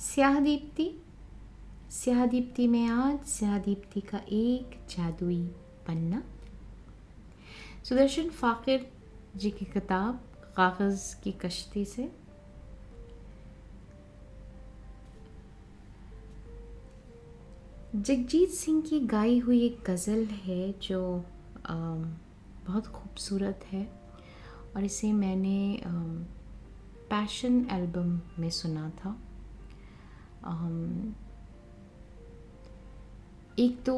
स्याह दीप्ति स्याह दीप्ति में आज स्याह दीप्ति का एक जादुई पन्ना। सुदर्शन फ़ाकिर जी की किताब कागज़ की कश्ती से। जगजीत सिंह की गाई हुई एक गज़ल है जो आ, बहुत खूबसूरत है और इसे मैंने आ, पैशन एल्बम में सुना था। एक तो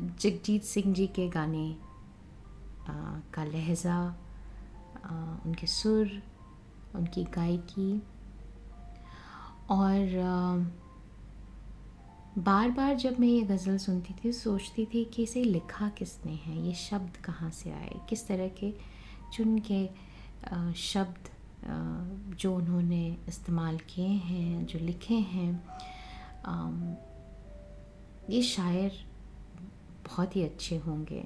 जगजीत सिंह जी के गाने का लहजा उनके सुर, उनकी गायकी, और बार बार जब मैं ये गज़ल सुनती थी, सोचती थी कि इसे लिखा किसने है, ये शब्द कहाँ से आए, किस तरह के चुन के शब्द जो उन्होंने इस्तेमाल किए हैं, जो लिखे हैं ये शायर बहुत ही अच्छे होंगे।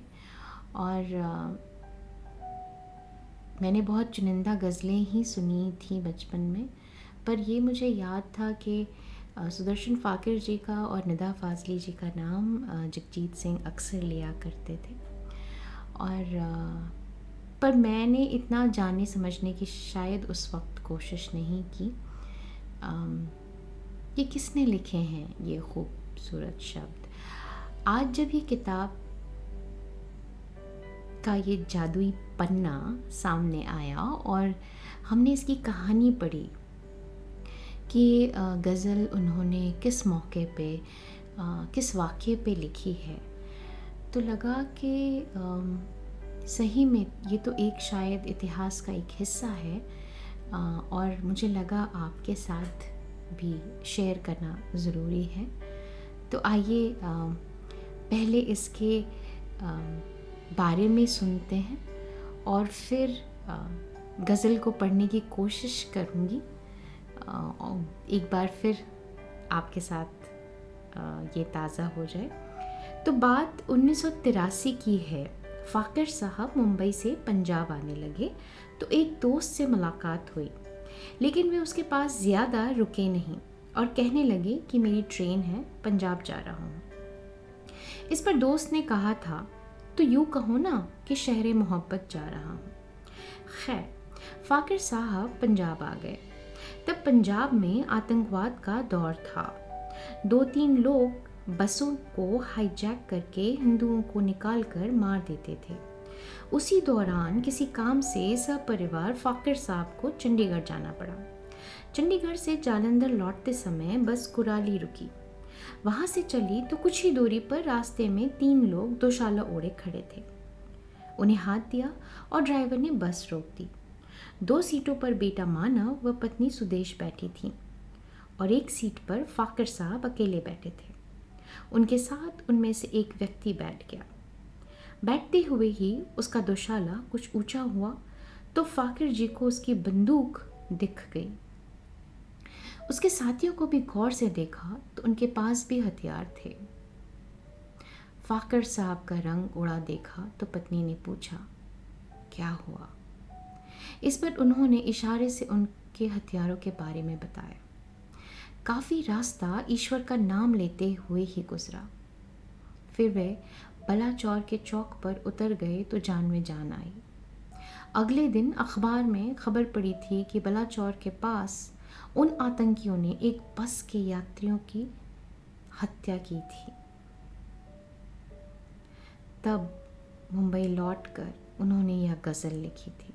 और मैंने बहुत चुनिंदा गज़लें ही सुनी थी बचपन में, पर ये मुझे याद था कि सुदर्शन फ़ाकिर जी का और निदा फाजली जी का नाम जगजीत सिंह अक्सर लिया करते थे। और पर मैंने इतना जानने समझने की शायद उस वक्त कोशिश नहीं की। आम, ये किसने लिखे हैं ये खूबसूरत शब्द? आज जब ये किताब का ये जादुई पन्ना सामने आया और हमने इसकी कहानी पढ़ी कि गज़ल उन्होंने किस मौके पे किस वाक़े पे लिखी है तो लगा कि सही में ये तो एक शायद इतिहास का एक हिस्सा है और मुझे लगा आपके साथ भी शेयर करना ज़रूरी है। तो आइए पहले इसके बारे में सुनते हैं और फिर गज़ल को पढ़ने की कोशिश करूँगी। एक बार फिर आपके साथ ये ताज़ा हो जाए। तो बात उन्नीस सौ तिरासी की है। फ़ाकिर साहब मुंबई से पंजाब आने लगे। तो एक दोस्त से मुलाकात हुई। लेकिन वे उसके पास ज़्यादा रुके नहीं और कहने लगे कि मेरी ट्रेन है, पंजाब जा रहा हूँ। इस पर दोस्त ने कहा था तो यूँ कहो ना कि शहर मोहब्बत जा रहा हूँ। खैर, फ़ाकिर साहब पंजाब आ गए। तब पंजाब में आतंकवाद का दौर था। दो तीन लोग बसों को हाईजैक करके हिंदुओं को निकाल कर मार देते थे। उसी दौरान किसी काम से सब परिवार फ़ाकिर साहब को चंडीगढ़ जाना पड़ा। चंडीगढ़ से जालंधर लौटते समय बस कुराली रुकी। वहाँ से चली तो कुछ ही दूरी पर रास्ते में तीन लोग दोशाला ओढ़े खड़े थे। उन्हें हाथ दिया और ड्राइवर ने बस रोक दी। दो सीटों पर बेटा मानव व पत्नी सुदेश बैठी थी और एक सीट पर फ़ाकिर साहब अकेले बैठे थे। उनके साथ उनमें से एक व्यक्ति बैठ गया। बैठते हुए ही उसका दोशाला कुछ ऊँचा हुआ तो फाकिर जी को उसकी बंदूक दिख गई। उसके साथियों को भी गौर से देखा तो उनके पास भी हथियार थे। फाकर साहब का रंग उड़ा देखा तो पत्नी ने पूछा, क्या हुआ? इस पर उन्होंने इशारे से उनके हथियारों के बारे में बताया। काफ़ी रास्ता ईश्वर का नाम लेते हुए ही गुजरा। फिर वे बलाचौर के चौक पर उतर गए तो जान में जान आई। अगले दिन अखबार में खबर पड़ी थी कि बलाचौर के पास उन आतंकियों ने एक बस के यात्रियों की हत्या की थी। तब मुंबई लौटकर उन्होंने यह गज़ल लिखी थी।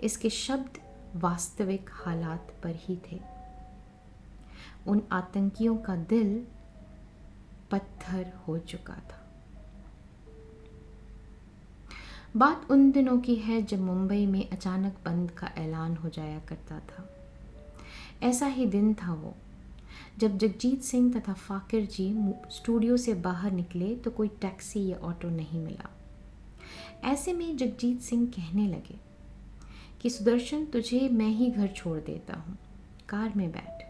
इसके शब्द वास्तविक हालात पर ही थे। उन आतंकियों का दिल पत्थर हो चुका था। बात उन दिनों की है जब मुंबई में अचानक बंद का ऐलान हो जाया करता था। ऐसा ही दिन था वो, जब जगजीत सिंह तथा फाकिर जी स्टूडियो से बाहर निकले तो कोई टैक्सी या ऑटो नहीं मिला। ऐसे में जगजीत सिंह कहने लगे कि, सुदर्शन, तुझे मैं ही घर छोड़ देता हूँ। कार में बैठ।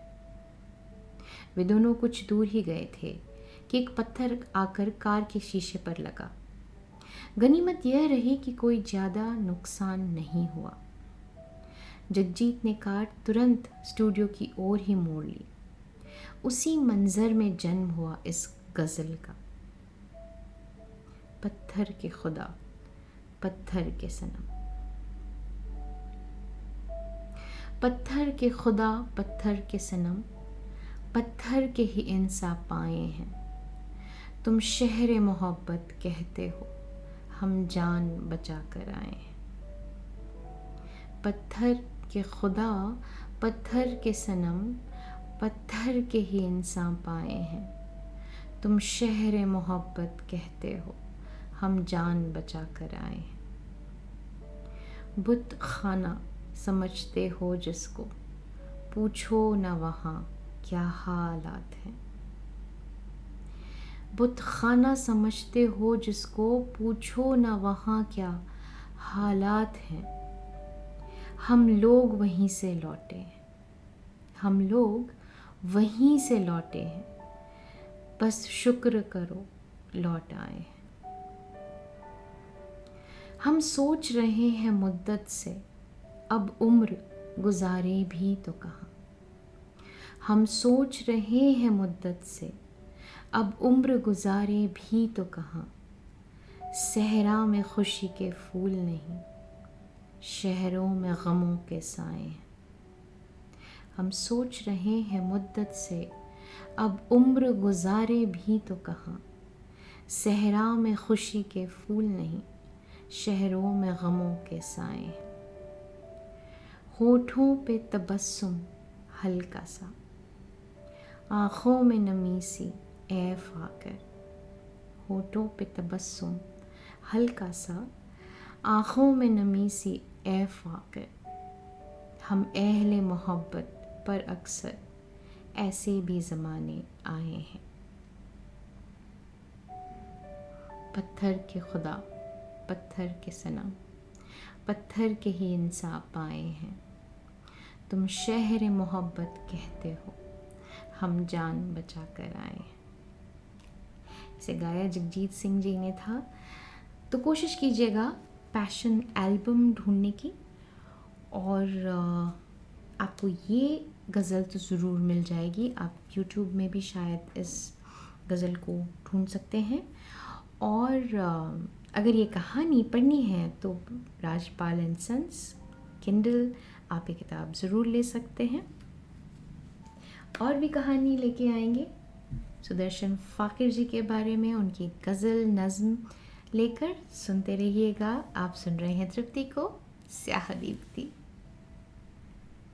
वे दोनों कुछ दूर ही गए थे। कि एक पत्थर आकर कार के शीशे पर लगा। गनीमत यह रही कि कोई ज़्यादा नुकसान नहीं हुआ। जगजीत ने कार तुरंत स्टूडियो की ओर ही मोड़ ली। उसी मंज़र में जन्म हुआ इस गज़ल का। पत्थर के खुदा, पत्थर के सनम। पत्थर के खुदा, पत्थर के सनम। पत्थर के ही इंसा पाए हैं। तुम शहर मोहब्बत कहते हो। हम जान बचा कर आए पत्थर के खुदा, पत्थर के सनम, पत्थर के ही इंसान पाए हैं। तुम शहर मोहब्बत कहते हो। हम जान बचा कर आए बुत खाना समझते हो जिसको। पूछो न वहाँ क्या हालात हैं। बुत खाना समझते हो जिसको पूछो न वहाँ क्या हालात हैं। हम लोग वहीं से लौटे हैं। हम लोग वहीं से लौटे हैं। बस शुक्र करो, लौट आए हैं। हम सोच रहे हैं मुद्दत से, अब उम्र गुजारे भी तो कहाँ। हम सोच रहे हैं मुद्दत से अब उम्र गुजारे भी तो कहाँ। सहरा में खुशी के फूल नहीं, शहरों में गमों के साए हैं। हम सोच रहे हैं मुद्दत से, अब उम्र गुजारे भी तो कहाँ। सहरा में खुशी के फूल नहीं, शहरों में गमों के साए होठों पे तबस्सुम हल्का सा, आँखों में नमी सी ए फाकर होठों पे तबस्सुम, हल्का सा। आँखों में नमी सी ए फाकर हम अहले मोहब्बत पर अक्सर ऐसे भी ज़माने आए हैं। पत्थर के खुदा, पत्थर के सनम पत्थर के ही इंसाफ पाए हैं। तुम शहर मोहब्बत कहते हो, हम जान बचा कर आए हैं। इसे गाया, जगजीत सिंह जी ने था। तो कोशिश कीजिएगा पैशन एल्बम ढूँढने की। और आपको ये गज़ल तो ज़रूर मिल जाएगी। आप यूट्यूब में भी शायद इस गज़ल को ढूंढ सकते हैं। और अगर ये कहानी पढ़नी है तो राजपाल एंड सन्स किंडल आप ये किताब ज़रूर ले सकते हैं। और भी कहानी लेके आएँगे। सुदर्शन फ़ाकिर जी के बारे में, उनकी गज़ल, नज़म लेकर सुनते रहिएगा। आप सुन रहे हैं तृप्ति को, स्याह दीप्ति।